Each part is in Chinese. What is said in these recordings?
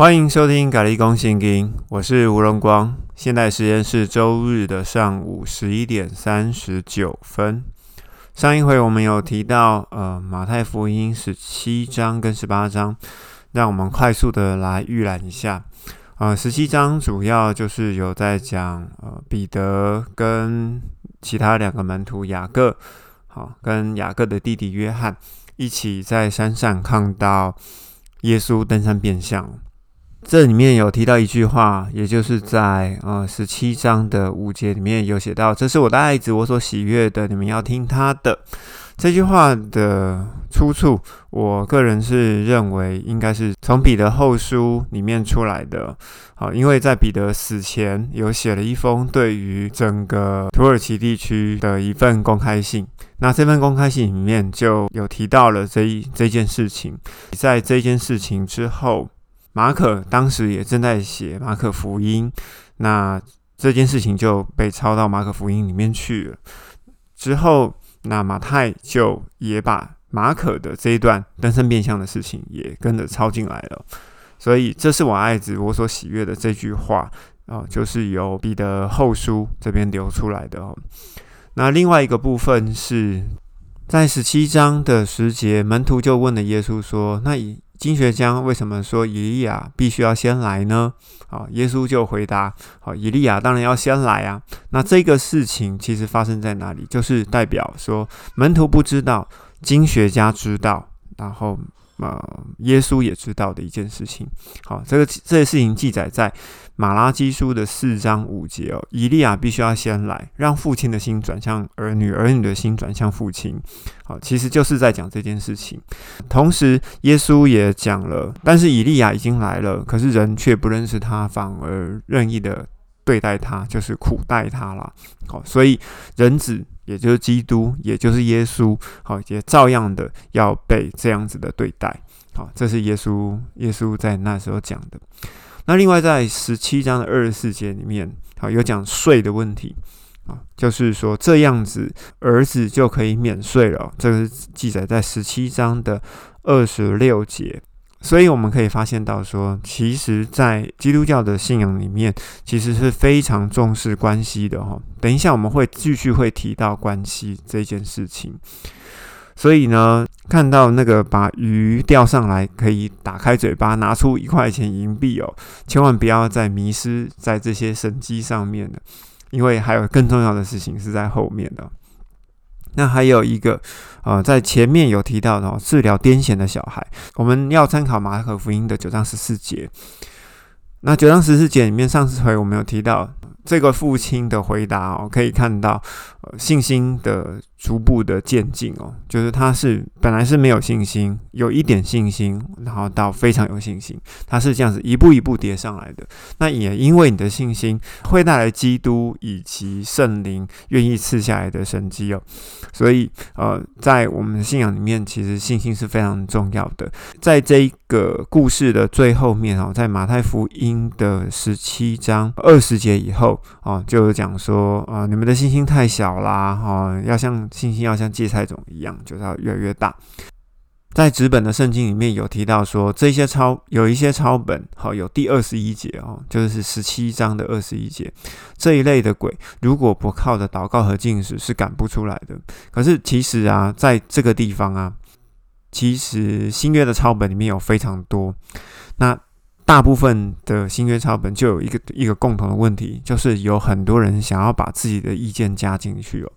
欢迎收听《咖喱公信经》，我是吴荣光。现在时间是周日的上午十一点三十九分。上一回我们有提到，呃，马太福音十七章跟十八章，让我们快速的来预览一下。呃，十七章主要就是有在讲，呃，彼得跟其他两个门徒雅各，好，跟雅各的弟弟约翰一起在山上看到耶稣登山变相。这里面有提到一句话，也就是在呃十七章的五节里面有写到：“这是我的爱子，我所喜悦的，你们要听他的。”这句话的出处，我个人是认为应该是从彼得后书里面出来的。好，因为在彼得死前有写了一封对于整个土耳其地区的一份公开信，那这份公开信里面就有提到了这一这件事情。在这件事情之后。马可当时也正在写马可福音，那这件事情就被抄到马可福音里面去了。之后，那马太就也把马可的这一段登山变相的事情也跟着抄进来了。所以，这是我爱子我所喜悦的这句话啊，就是由彼得后书这边流出来的哦。那另外一个部分是在十七章的时节，门徒就问了耶稣说：“那以？”经学家为什么说以利亚必须要先来呢？啊，耶稣就回答：好，以利亚当然要先来啊。那这个事情其实发生在哪里？就是代表说门徒不知道，经学家知道，然后。呃，耶稣也知道的一件事情。好，这个这些事情记载在马拉基书的四章五节哦。以利亚必须要先来，让父亲的心转向儿女，儿女的心转向父亲。好，其实就是在讲这件事情。同时，耶稣也讲了，但是以利亚已经来了，可是人却不认识他，反而任意的对待他，就是苦待他了。好，所以人子。也就是基督，也就是耶稣，好，也照样的要被这样子的对待，好，这是耶稣，耶稣在那时候讲的。那另外在十七章的二十四节里面，好，有讲税的问题，啊，就是说这样子儿子就可以免税了，这个是记载在十七章的二十六节。所以我们可以发现到，说其实，在基督教的信仰里面，其实是非常重视关系的哈。等一下我们会继续会提到关系这件事情。所以呢，看到那个把鱼钓上来，可以打开嘴巴拿出一块钱银币哦，千万不要再迷失在这些神机上面了，因为还有更重要的事情是在后面的。那还有一个，呃，在前面有提到的，治疗癫痫的小孩，我们要参考马可福音的九章十四节。那九章十四节里面，上次回我们有提到。这个父亲的回答哦，可以看到呃信心的逐步的渐进哦，就是他是本来是没有信心，有一点信心，然后到非常有信心，他是这样子一步一步叠上来的。那也因为你的信心会带来基督以及圣灵愿意赐下来的神迹哦，所以呃在我们的信仰里面，其实信心是非常重要的。在这个故事的最后面哦，在马太福音的十七章二十节以后。哦，就讲说啊，你们的信心太小啦，哈，要像信心要像芥菜种一样，就是要越来越大。在纸本的圣经里面有提到说，这些抄有一些抄本，好有第二十一节哦，就是十七章的二十一节这一类的鬼，如果不靠着祷告和进食是赶不出来的。可是其实啊，在这个地方啊，其实新约的抄本里面有非常多，那。大部分的新约抄本就有一个一个共同的问题，就是有很多人想要把自己的意见加进去哦。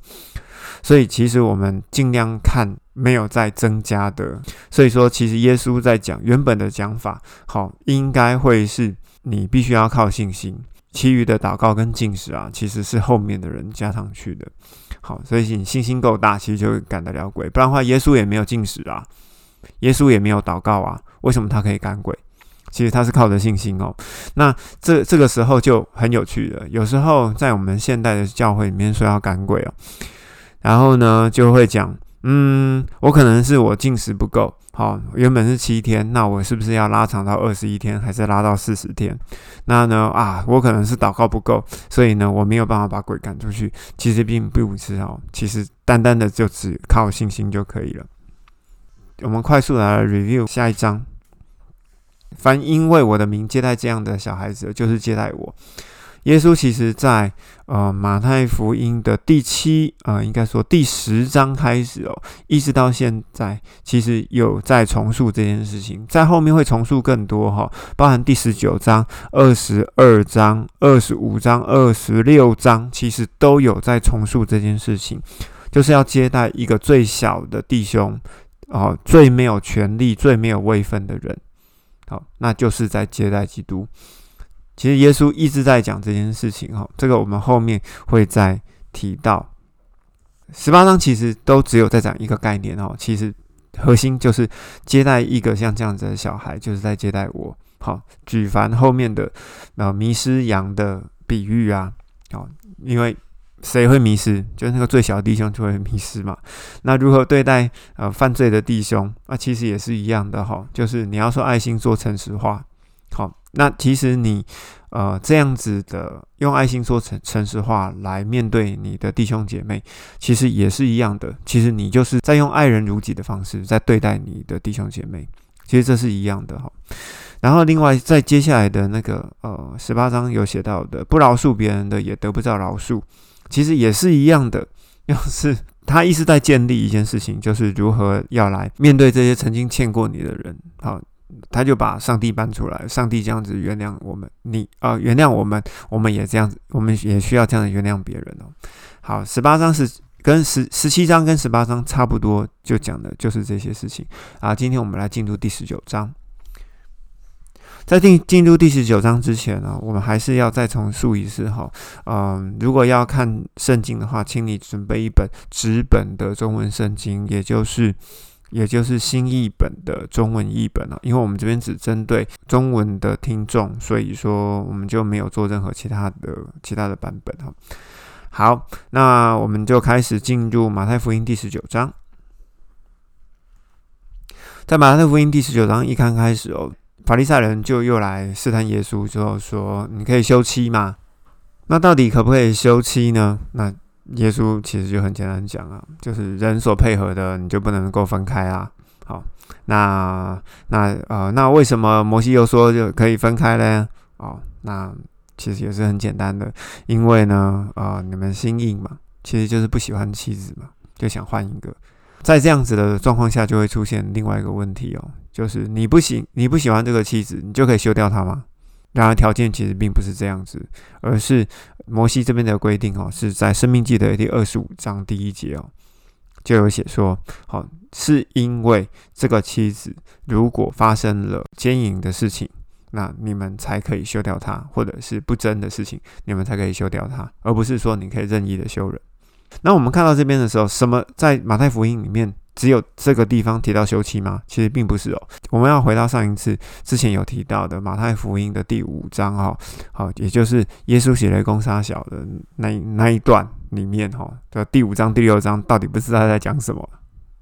所以其实我们尽量看没有再增加的。所以说，其实耶稣在讲原本的讲法，好，应该会是你必须要靠信心，其余的祷告跟进食啊，其实是后面的人加上去的。好，所以你信心够大，其实就赶得了鬼。不然的话，耶稣也没有进食啊，耶稣也没有祷告啊，为什么他可以赶鬼？其实他是靠着信心哦，那这这个时候就很有趣了。有时候在我们现代的教会里面说要赶鬼哦，然后呢就会讲，嗯，我可能是我进食不够，好，原本是七天，那我是不是要拉长到二十一天，还是拉到四十天？那呢啊，我可能是祷告不够，所以呢我没有办法把鬼赶出去。其实并不是哦，其实单单的就只靠信心就可以了。我们快速来 review 下一章。凡因为我的名接待这样的小孩子，就是接待我。耶稣其实在呃马太福音的第七呃应该说第十章开始哦，一直到现在，其实有在重塑这件事情，在后面会重塑更多哈，包含第十九章、二十二章、二十五章、二十六章，其实都有在重塑这件事情，就是要接待一个最小的弟兄哦，最没有权利、最没有位分的人，好，那就是在接待基督。其实耶稣一直在讲这件事情哈，这个我们后面会再提到。十八章其实都只有在讲一个概念哦，其实核心就是接待一个像这样子的小孩，就是在接待我。好，举凡后面的呃迷失羊的比喻啊，哦，因为谁会迷失？就是那个最小的弟兄就会迷失嘛。那如何对待呃犯罪的弟兄？那其实也是一样的哈，就是你要说爱心做诚实话。好。那其实你，呃，这样子的用爱心说诚诚实话来面对你的弟兄姐妹，其实也是一样的。其实你就是在用爱人如己的方式在对待你的弟兄姐妹，其实这是一样的哈。然后另外在接下来的那个呃十八章有写到的，不饶恕别人的也得不到饶恕，其实也是一样的。要是他一直在建立一件事情，就是如何要来面对这些曾经欠过你的人，好。他就把上帝搬出来，上帝这样子原谅我们，你啊原谅我们，我们也这样子，我们也需要这样子原谅别人哦。好，十八章是跟十十七章跟十八章差不多，就讲的就是这些事情啊。今天我们来进入第十九章，在进进入第十九章之前呢，我们还是要再重述一次哈。嗯，如果要看圣经的话，请你准备一本纸本的中文圣经，也就是。也就是新译本的中文译本了，因为我们这边只针对中文的听众，所以说我们就没有做任何其他的其他的版本哈。好，那我们就开始进入马太福音第十九章。在马太福音第十九章一刊开始哦，法利赛人就又来试探耶稣，之后说：“你可以休妻吗？那到底可不可以休妻呢？”那耶稣其实就很简单讲啊，就是人所配合的，你就不能够分开啊。好，那那呃，那为什么摩西又说就可以分开呢？哦，那其实也是很简单的，因为呢，呃，你们心硬嘛，其实就是不喜欢妻子嘛，就想换一个。在这样子的状况下，就会出现另外一个问题哦，就是你不喜你不喜欢这个妻子，你就可以休掉她吗？然而条件其实并不是这样子，而是摩西这边的规定哦，是在《生命记》的第二十五章第一节哦，就有写说，好，是因为这个妻子如果发生了奸淫的事情，那你们才可以休掉她，或者是不贞的事情，你们才可以休掉她，而不是说你可以任意的休人。那我们看到这边的时候，什么在马太福音里面？只有这个地方提到休妻吗？其实并不是哦。我们要回到上一次之前有提到的马太福音的第五章哈，好，也就是耶稣写雷公杀小的那那一段里面哈的第五章第六章，到底不知道在讲什么？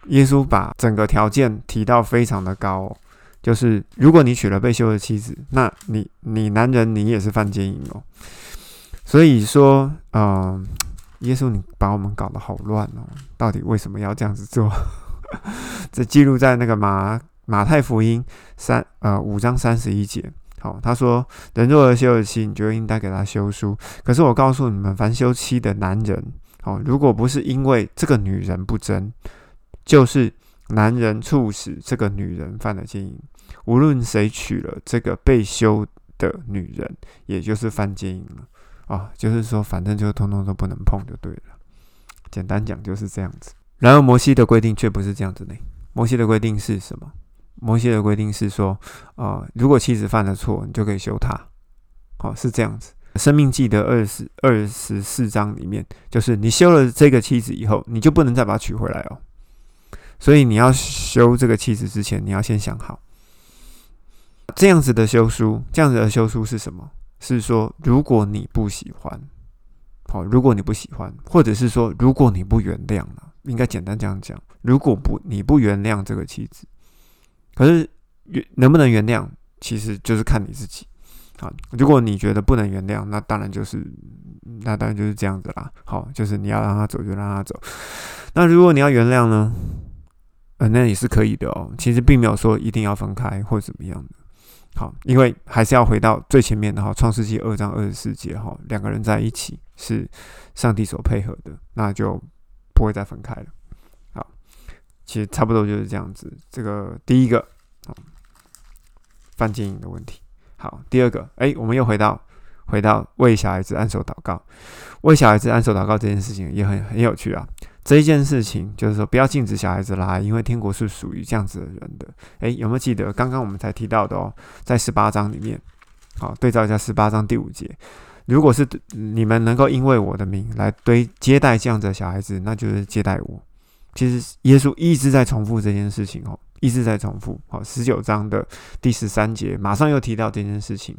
耶稣把整个条件提到非常的高，就是如果你娶了被休的妻子，那你你男人你也是犯奸淫哦。所以说，嗯。耶稣，你把我们搞得好乱哦！到底为什么要这样子做？这记录在那个马马太福音三呃五章三十一节。好，他说：“人若有休妻，你就应该给他休书。可是我告诉你们，凡休妻的男人，好，如果不是因为这个女人不贞，就是男人促使这个女人犯了奸淫。无论谁娶了这个被休的女人，也就是犯奸淫了。”啊，就是说，反正就通通都不能碰就对了。简单讲就是这样子。然而摩西的规定却不是这样子的。摩西的规定是什么？摩西的规定是说，啊，如果妻子犯了错，你就可以休她。好，是这样子。生命记的二十二十四章里面，就是你休了这个妻子以后，你就不能再把她娶回来哦。所以你要休这个妻子之前，你要先想好，这样子的休书，这样子的休书是什么？是说，如果你不喜欢，好，如果你不喜欢，或者是说，如果你不原谅了，应该简单这样讲，如果不你不原谅这个妻子，可是原能不能原谅，其实就是看你自己。好，如果你觉得不能原谅，那当然就是，那当然就是这样子啦。好，就是你要让他走就让他走。那如果你要原谅呢？呃，那也是可以的哦。其实并没有说一定要分开或怎么样的。好，因为还是要回到最前面的哈，《创世纪》二章二十四节哈，两个人在一起是上帝所配合的，那就不会再分开了。好，其实差不多就是这样子。这个第一个，好，范建颖的问题。好，第二个，哎，我们又回到回到为小孩子按手祷告，为小孩子按手祷告这件事情也很很有趣啊。这一件事情就是说，不要禁止小孩子来，因为天国是属于这样子的人的。诶，有没有记得刚刚我们才提到的哦？在十八章里面，好对照一下十八章第五节。如果是你们能够因为我的名来对接待这样子的小孩子，那就是接待我。其实耶稣一直在重复这件事情哦，一直在重复。好，十九章的第十三节马上又提到这件事情，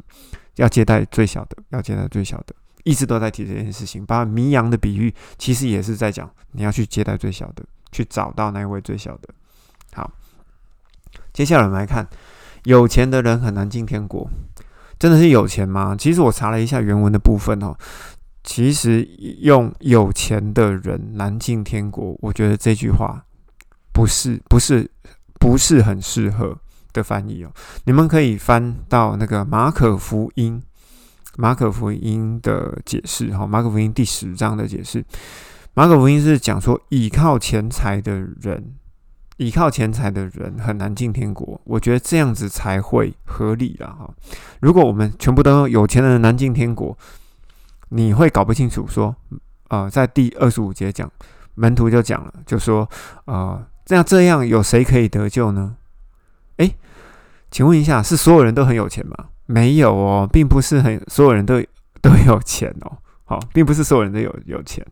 要接待最小的，要接待最小的。一直都在提这件事情，把迷羊的比喻，其实也是在讲你要去接待最小的，去找到那位最小的。好，接下来我们来看，有钱的人很难进天国，真的是有钱吗？其实我查了一下原文的部分哦，其实用有钱的人难进天国，我觉得这句话不是不是不是很适合的翻译哦。你们可以翻到那个马可福音。马可福音的解释，哈，马可福音第十章的解释，马可福音是讲说，倚靠钱财的人，依靠钱财的人很难进天国。我觉得这样子才会合理了，哈。如果我们全部都有钱的人难进天国，你会搞不清楚。说，呃，在第二十五节讲，门徒就讲了，就说，呃，这样这样有谁可以得救呢？诶，请问一下，是所有人都很有钱吗？没有哦，并不是很所有人都都有钱哦，并不是所有人都有有钱。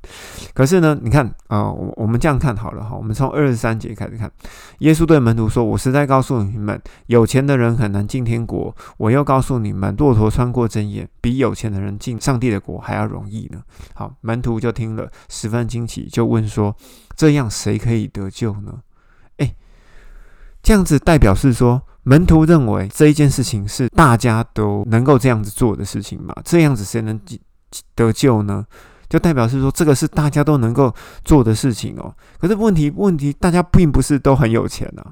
可是呢，你看啊，我我们这样看好了哈，我们从二十三节开始看，耶稣对门徒说：“我实在告诉你们，有钱的人很难进天国。我又告诉你们，骆驼穿过针眼，比有钱的人进上帝的国还要容易呢。”好，门徒就听了，十分惊奇，就问说：“这样谁可以得救呢？”诶，这样子代表是说。门徒认为这一件事情是大家都能够这样子做的事情嘛？这样子谁能得救呢？就代表是说这个是大家都能够做的事情哦。可是问题问题，大家并不是都很有钱啊。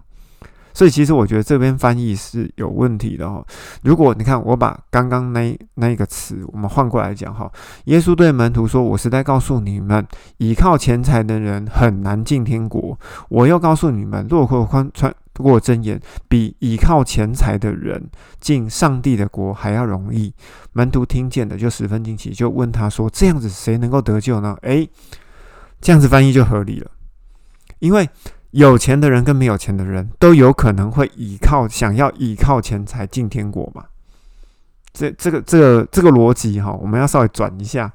所以其实我觉得这边翻译是有问题的哈。如果你看我把刚刚那那一个词我们换过来讲哈，耶稣对门徒说：“我是在告诉你们，倚靠钱财的人很难进天国。我又告诉你们，落阔宽穿。”过真言，比倚靠钱财的人进上帝的国还要容易。门徒听见的就十分惊奇，就问他说：“这样子谁能够得救呢？”诶，这样子翻译就合理了，因为有钱的人跟没有钱的人都有可能会倚靠，想要倚靠钱财进天国嘛。这、这个、这个、这个逻辑哈，我们要稍微转一下，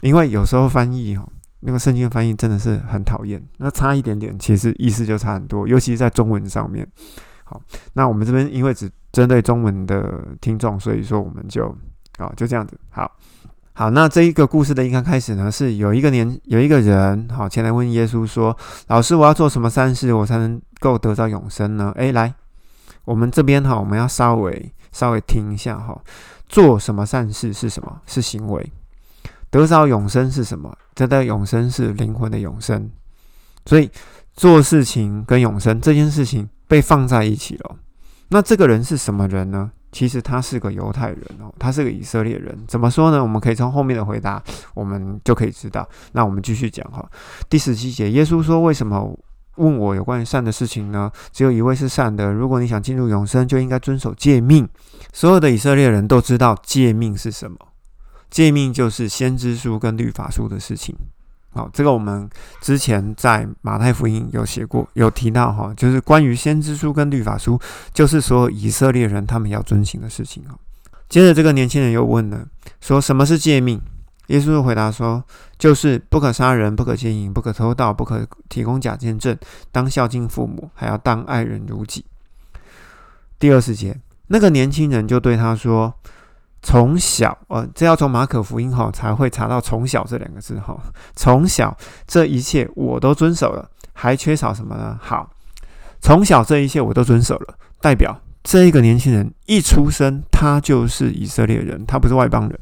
因为有时候翻译哈。那个圣经翻译真的是很讨厌，那差一点点，其实意思就差很多，尤其是在中文上面。好，那我们这边因为只针对中文的听众，所以说我们就啊就这样子。好，好，那这一个故事的一刚开始呢，是有一个年有一个人好前来问耶稣说：“老师，我要做什么善事，我才能够得到永生呢？”诶，来，我们这边哈，我们要稍微稍微听一下哈，做什么善事是什么？是行为。得着永生是什么？得到永生是灵魂的永生，所以做事情跟永生这件事情被放在一起了。那这个人是什么人呢？其实他是个犹太人哦，他是个以色列人。怎么说呢？我们可以从后面的回答，我们就可以知道。那我们继续讲哈。第十七节，耶稣说：“为什么问我有关于善的事情呢？只有一位是善的。如果你想进入永生，就应该遵守诫命。所有的以色列人都知道诫命是什么。”诫命就是先知书跟律法书的事情，好，这个我们之前在马太福音有写过，有提到哈，就是关于先知书跟律法书，就是说以色列人他们要遵行的事情哈。接着这个年轻人又问了，说什么是诫命？耶稣又回答说，就是不可杀人，不可奸淫，不可偷盗，不可提供假见证，当孝敬父母，还要当爱人如己。第二十节，那个年轻人就对他说。从小，呃，这要从马可福音哈才会查到“从小”这两个字哈。从小这一切我都遵守了，还缺少什么呢？好，从小这一切我都遵守了，代表这一个年轻人一出生他就是以色列人，他不是外邦人。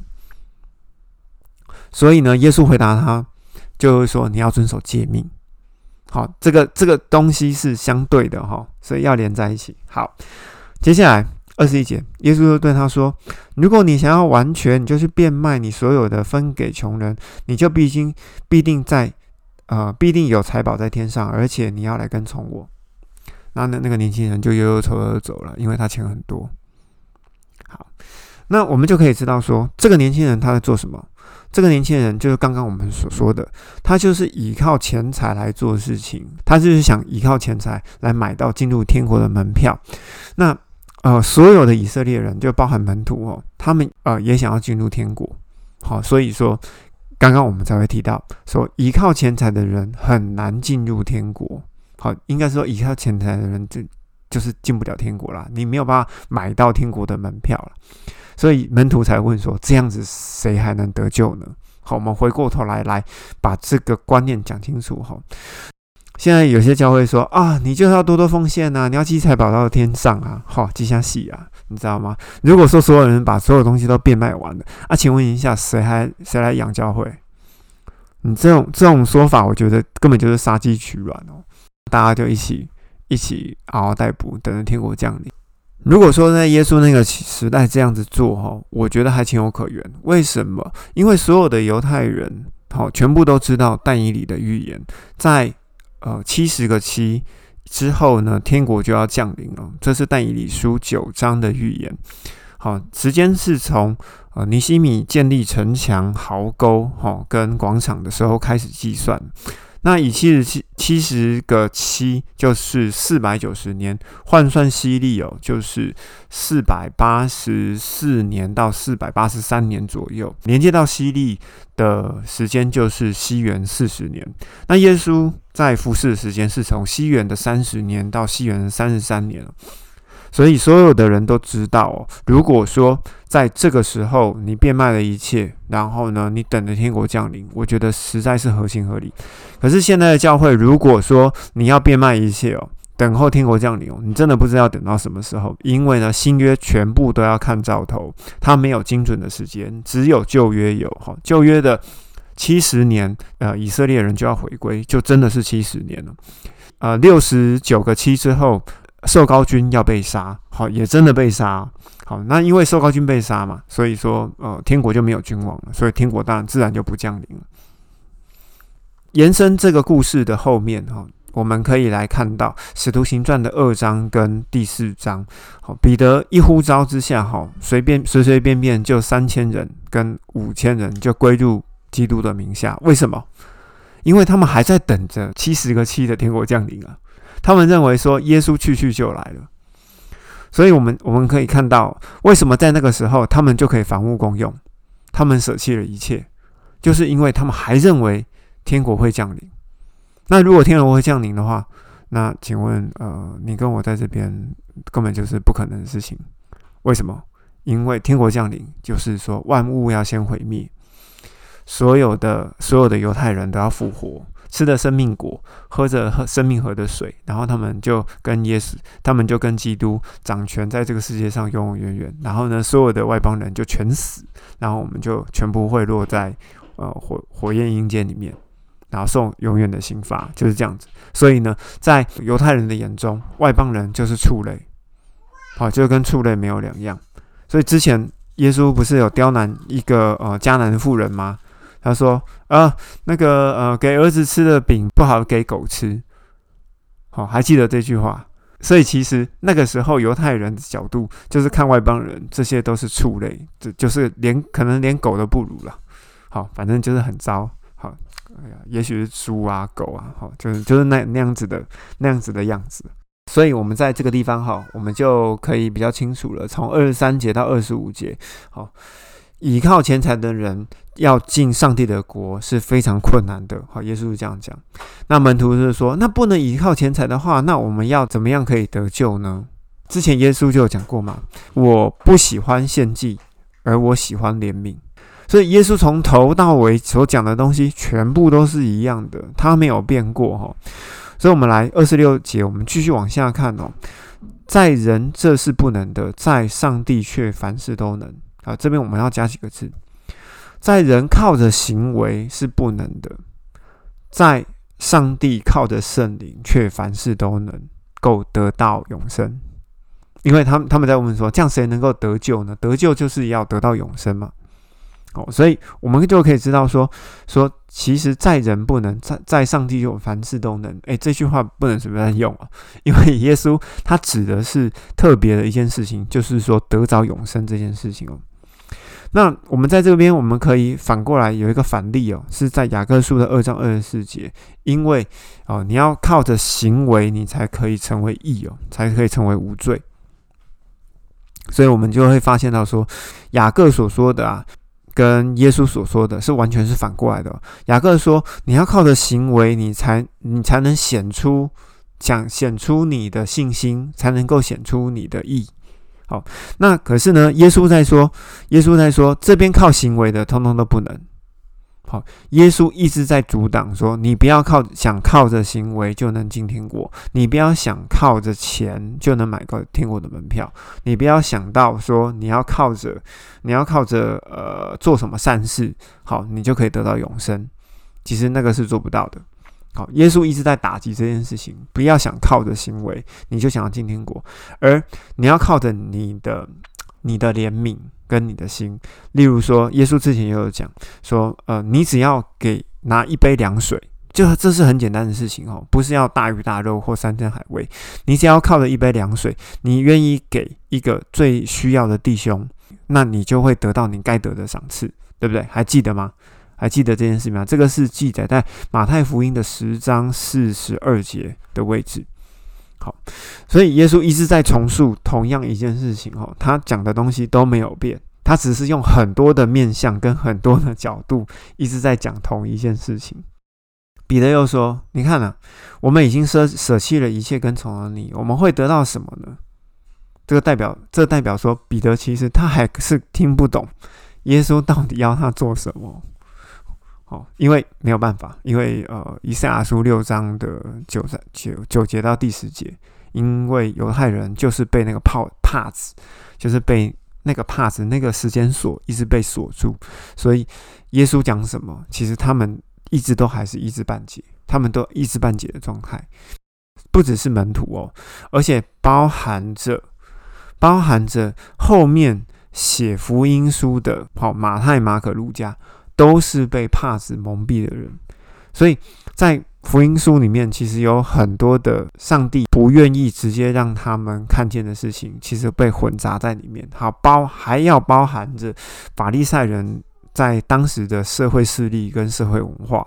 所以呢，耶稣回答他，就是说你要遵守诫命。好，这个这个东西是相对的哈，所以要连在一起。好，接下来。二十一节，耶稣就对他说：“如果你想要完全，你就去变卖你所有的，分给穷人，你就必经必定在呃必定有财宝在天上，而且你要来跟从我。”那那那个年轻人就忧忧愁愁走了，因为他钱很多。好，那我们就可以知道说，这个年轻人他在做什么？这个年轻人就是刚刚我们所说的，他就是依靠钱财来做事情，他就是想依靠钱财来买到进入天国的门票。那呃，所有的以色列人就包含门徒哦，他们呃也想要进入天国。好，所以说刚刚我们才会提到说，依靠钱财的人很难进入天国。好，应该说依靠钱财的人就就是进不了天国啦，你没有办法买到天国的门票了。所以门徒才问说：“这样子谁还能得救呢？”好，我们回过头来来把这个观念讲清楚哈。现在有些教会说：“啊，你就是要多多奉献呐，你要积财宝到天上啊，好积下喜啊，你知道吗？”如果说所有人把所有东西都变卖完了，啊，请问一下，谁还谁来养教会？你这种这种说法，我觉得根本就是杀鸡取卵哦。大家就一起一起嗷嗷待哺，等着天国降临。如果说在耶稣那个时代这样子做哈，我觉得还情有可原。为什么？因为所有的犹太人好，全部都知道但以理的预言，在呃七十个七之后呢，天国就要降临了。这是但以理书九章的预言。好，时间是从呃尼西米建立城墙、壕沟、哈跟广场的时候开始计算。那以七十七七十个七就是四百九十年，换算西历哦，就是四百八十四年到四百八十三年左右，连接到西历的时间就是西元四十年。那耶稣在服侍的时间是从西元的三十年到西元的三十三年所以所有的人都知道哦，如果说在这个时候你变卖了一切，然后呢，你等着天国降临，我觉得实在是合情合理。可是现在的教会，如果说你要变卖一切哦，等候天国降临哦，你真的不知道等到什么时候，因为呢，新约全部都要看兆头，它没有精准的时间，只有旧约有哈。旧约的七十年，呃，以色列人就要回归，就真的是七十年了。呃，六十九个七之后。受高君要被杀，好，也真的被杀，好，那因为受高君被杀嘛，所以说，呃，天国就没有君王了，所以天国当然自然就不降临了。延伸这个故事的后面，哈，我们可以来看到《使徒行传》的二章跟第四章，好，彼得一呼召之下，哈，随便随随便便就三千人跟五千人就归入基督的名下，为什么？因为他们还在等着七十个七的天国降临啊。他们认为说耶稣去去就来了，所以我们我们可以看到，为什么在那个时候他们就可以房屋公用，他们舍弃了一切，就是因为他们还认为天国会降临。那如果天国会降临的话，那请问呃，你跟我在这边根本就是不可能的事情。为什么？因为天国降临就是说万物要先毁灭，所有的所有的犹太人都要复活。吃的生命果，喝着喝生命河的水，然后他们就跟耶稣，他们就跟基督掌权在这个世界上永永远远。然后呢，所有的外邦人就全死，然后我们就全部会落在呃火火焰阴间里面，然后受永远的刑罚，就是这样子。所以呢，在犹太人的眼中，外邦人就是畜类，好，就跟畜类没有两样。所以之前耶稣不是有刁难一个呃迦南妇人吗？他说：“啊，那个呃，给儿子吃的饼不好给狗吃。好，还记得这句话。所以其实那个时候犹太人的角度就是看外邦人，这些都是畜类，这就是连可能连狗都不如了。好，反正就是很糟。好，哎呀，也许是猪啊、狗啊，好，就是就是那那样子的那样子的样子。所以我们在这个地方哈，我们就可以比较清楚了。从二十三节到二十五节，好。”倚靠钱财的人要进上帝的国是非常困难的。好，耶稣是这样讲。那门徒是说，那不能倚靠钱财的话，那我们要怎么样可以得救呢？之前耶稣就有讲过嘛，我不喜欢献祭，而我喜欢怜悯。所以耶稣从头到尾所讲的东西全部都是一样的，他没有变过哈。所以，我们来二十六节，我们继续往下看哦。在人这是不能的，在上帝却凡事都能。啊，这边我们要加几个字，在人靠着行为是不能的，在上帝靠着圣灵却凡事都能够得到永生。因为他们他们在问说，这样谁能够得救呢？得救就是要得到永生嘛。哦，所以我们就可以知道说，说其实在人不能，在在上帝就凡事都能。诶，这句话不能随便用啊，因为耶稣他指的是特别的一件事情，就是说得着永生这件事情哦。那我们在这边，我们可以反过来有一个反例哦，是在雅各书的二章二十四节，因为哦，你要靠着行为，你才可以成为义哦，才可以成为无罪。所以，我们就会发现到说，雅各所说的啊，跟耶稣所说的是完全是反过来的。雅各说，你要靠着行为，你才你才能显出，讲显出你的信心，才能够显出你的义。好，那可是呢？耶稣在说，耶稣在说，这边靠行为的，通通都不能。好，耶稣一直在阻挡说，你不要靠想靠着行为就能进天国，你不要想靠着钱就能买个天国的门票，你不要想到说你要靠着，你要靠着呃做什么善事，好，你就可以得到永生。其实那个是做不到的。好，耶稣一直在打击这件事情，不要想靠着行为，你就想要进天国，而你要靠着你的、你的怜悯跟你的心。例如说，耶稣之前也有讲说，呃，你只要给拿一杯凉水，就这是很简单的事情哦，不是要大鱼大肉或山珍海味，你只要靠着一杯凉水，你愿意给一个最需要的弟兄，那你就会得到你该得的赏赐，对不对？还记得吗？还记得这件事吗？这个是记载在马太福音的十章四十二节的位置。好，所以耶稣一直在重述同样一件事情哦，他讲的东西都没有变，他只是用很多的面向跟很多的角度一直在讲同一件事情。彼得又说：“你看啊，我们已经舍舍弃了一切，跟从了你，我们会得到什么呢？”这个代表，这代表说，彼得其实他还是听不懂耶稣到底要他做什么。哦，因为没有办法，因为呃，以赛亚书六章的九三九九节到第十节，因为犹太人就是被那个帕帕子，就是被那个帕子那个时间锁一直被锁住，所以耶稣讲什么，其实他们一直都还是一知半解，他们都一知半解的状态，不只是门徒哦，而且包含着包含着后面写福音书的，好马太、马可、路加。都是被帕子蒙蔽的人，所以在福音书里面，其实有很多的上帝不愿意直接让他们看见的事情，其实被混杂在里面。好，包还要包含着法利赛人在当时的社会势力跟社会文化，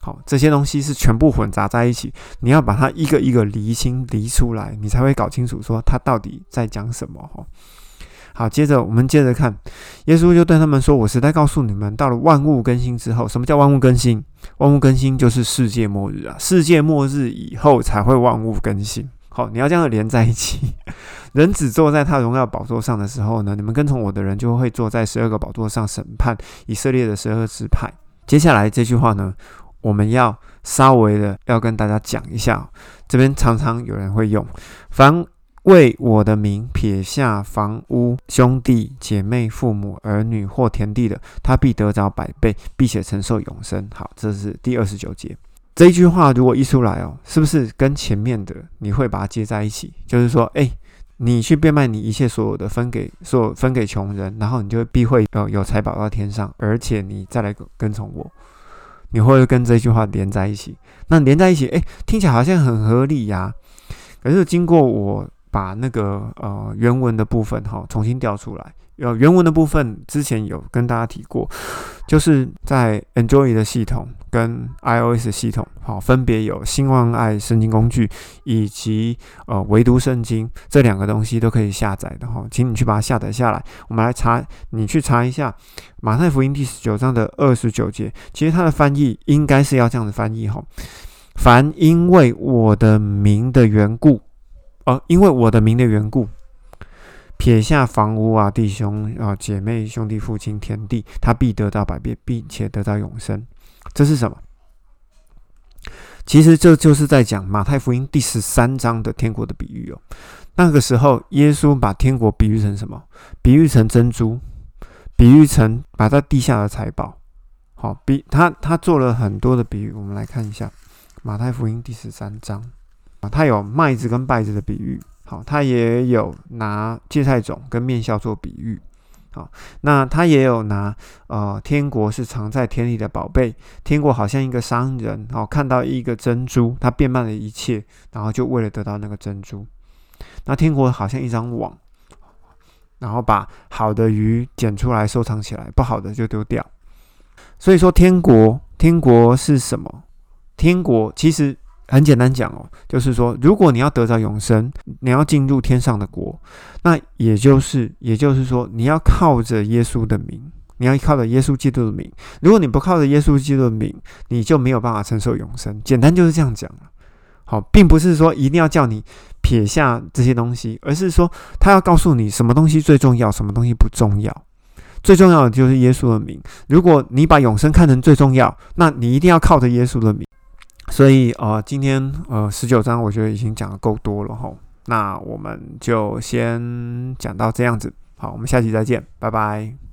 好，这些东西是全部混杂在一起。你要把它一个一个厘清、厘出来，你才会搞清楚说他到底在讲什么。好，接着我们接着看，耶稣就对他们说：“我实在告诉你们，到了万物更新之后，什么叫万物更新？万物更新就是世界末日啊！世界末日以后才会万物更新。好，你要这样连在一起。人只坐在他荣耀宝座上的时候呢，你们跟从我的人就会坐在十二个宝座上审判以色列的十二支派。接下来这句话呢，我们要稍微的要跟大家讲一下，这边常常有人会用凡。”为我的名撇下房屋、兄弟姐妹、父母、儿女或田地的，他必得着百倍，并且承受永生。好，这是第二十九节。这一句话如果一出来哦，是不是跟前面的你会把它接在一起？就是说，哎，你去变卖你一切所有的，分给所有分给穷人，然后你就必会有有财宝到天上，而且你再来跟从我，你会跟这句话连在一起？那连在一起，哎，听起来好像很合理呀。可是经过我。把那个呃原文的部分哈重新调出来。有原文的部分之前有跟大家提过，就是在 Android 的系统跟 iOS 系统，好，分别有新望爱圣经工具以及呃唯独圣经这两个东西都可以下载的哈，请你去把它下载下来。我们来查，你去查一下马太福音第十九章的二十九节，其实它的翻译应该是要这样子翻译哈：凡因为我的名的缘故。哦，因为我的名的缘故，撇下房屋啊，弟兄啊，姐妹、兄弟、父亲、田地，他必得到百倍，并且得到永生。这是什么？其实这就是在讲马太福音第十三章的天国的比喻哦。那个时候，耶稣把天国比喻成什么？比喻成珍珠，比喻成摆在地下的财宝。好，比他他做了很多的比喻。我们来看一下马太福音第十三章。啊，它有麦子跟稗子的比喻，好，他也有拿芥菜种跟面笑做比喻。好，那他也有拿呃，天国是藏在田里的宝贝，天国好像一个商人，哦，看到一个珍珠，他变卖了一切，然后就为了得到那个珍珠。那天国好像一张网，然后把好的鱼捡出来收藏起来，不好的就丢掉。所以说，天国，天国是什么？天国其实。很简单讲哦，就是说，如果你要得到永生，你要进入天上的国，那也就是，也就是说，你要靠着耶稣的名，你要靠着耶稣基督的名。如果你不靠着耶稣基督的名，你就没有办法承受永生。简单就是这样讲了。好，并不是说一定要叫你撇下这些东西，而是说他要告诉你什么东西最重要，什么东西不重要。最重要的就是耶稣的名。如果你把永生看成最重要，那你一定要靠着耶稣的名。所以呃，今天呃十九章我觉得已经讲的够多了哈，那我们就先讲到这样子，好，我们下期再见，拜拜。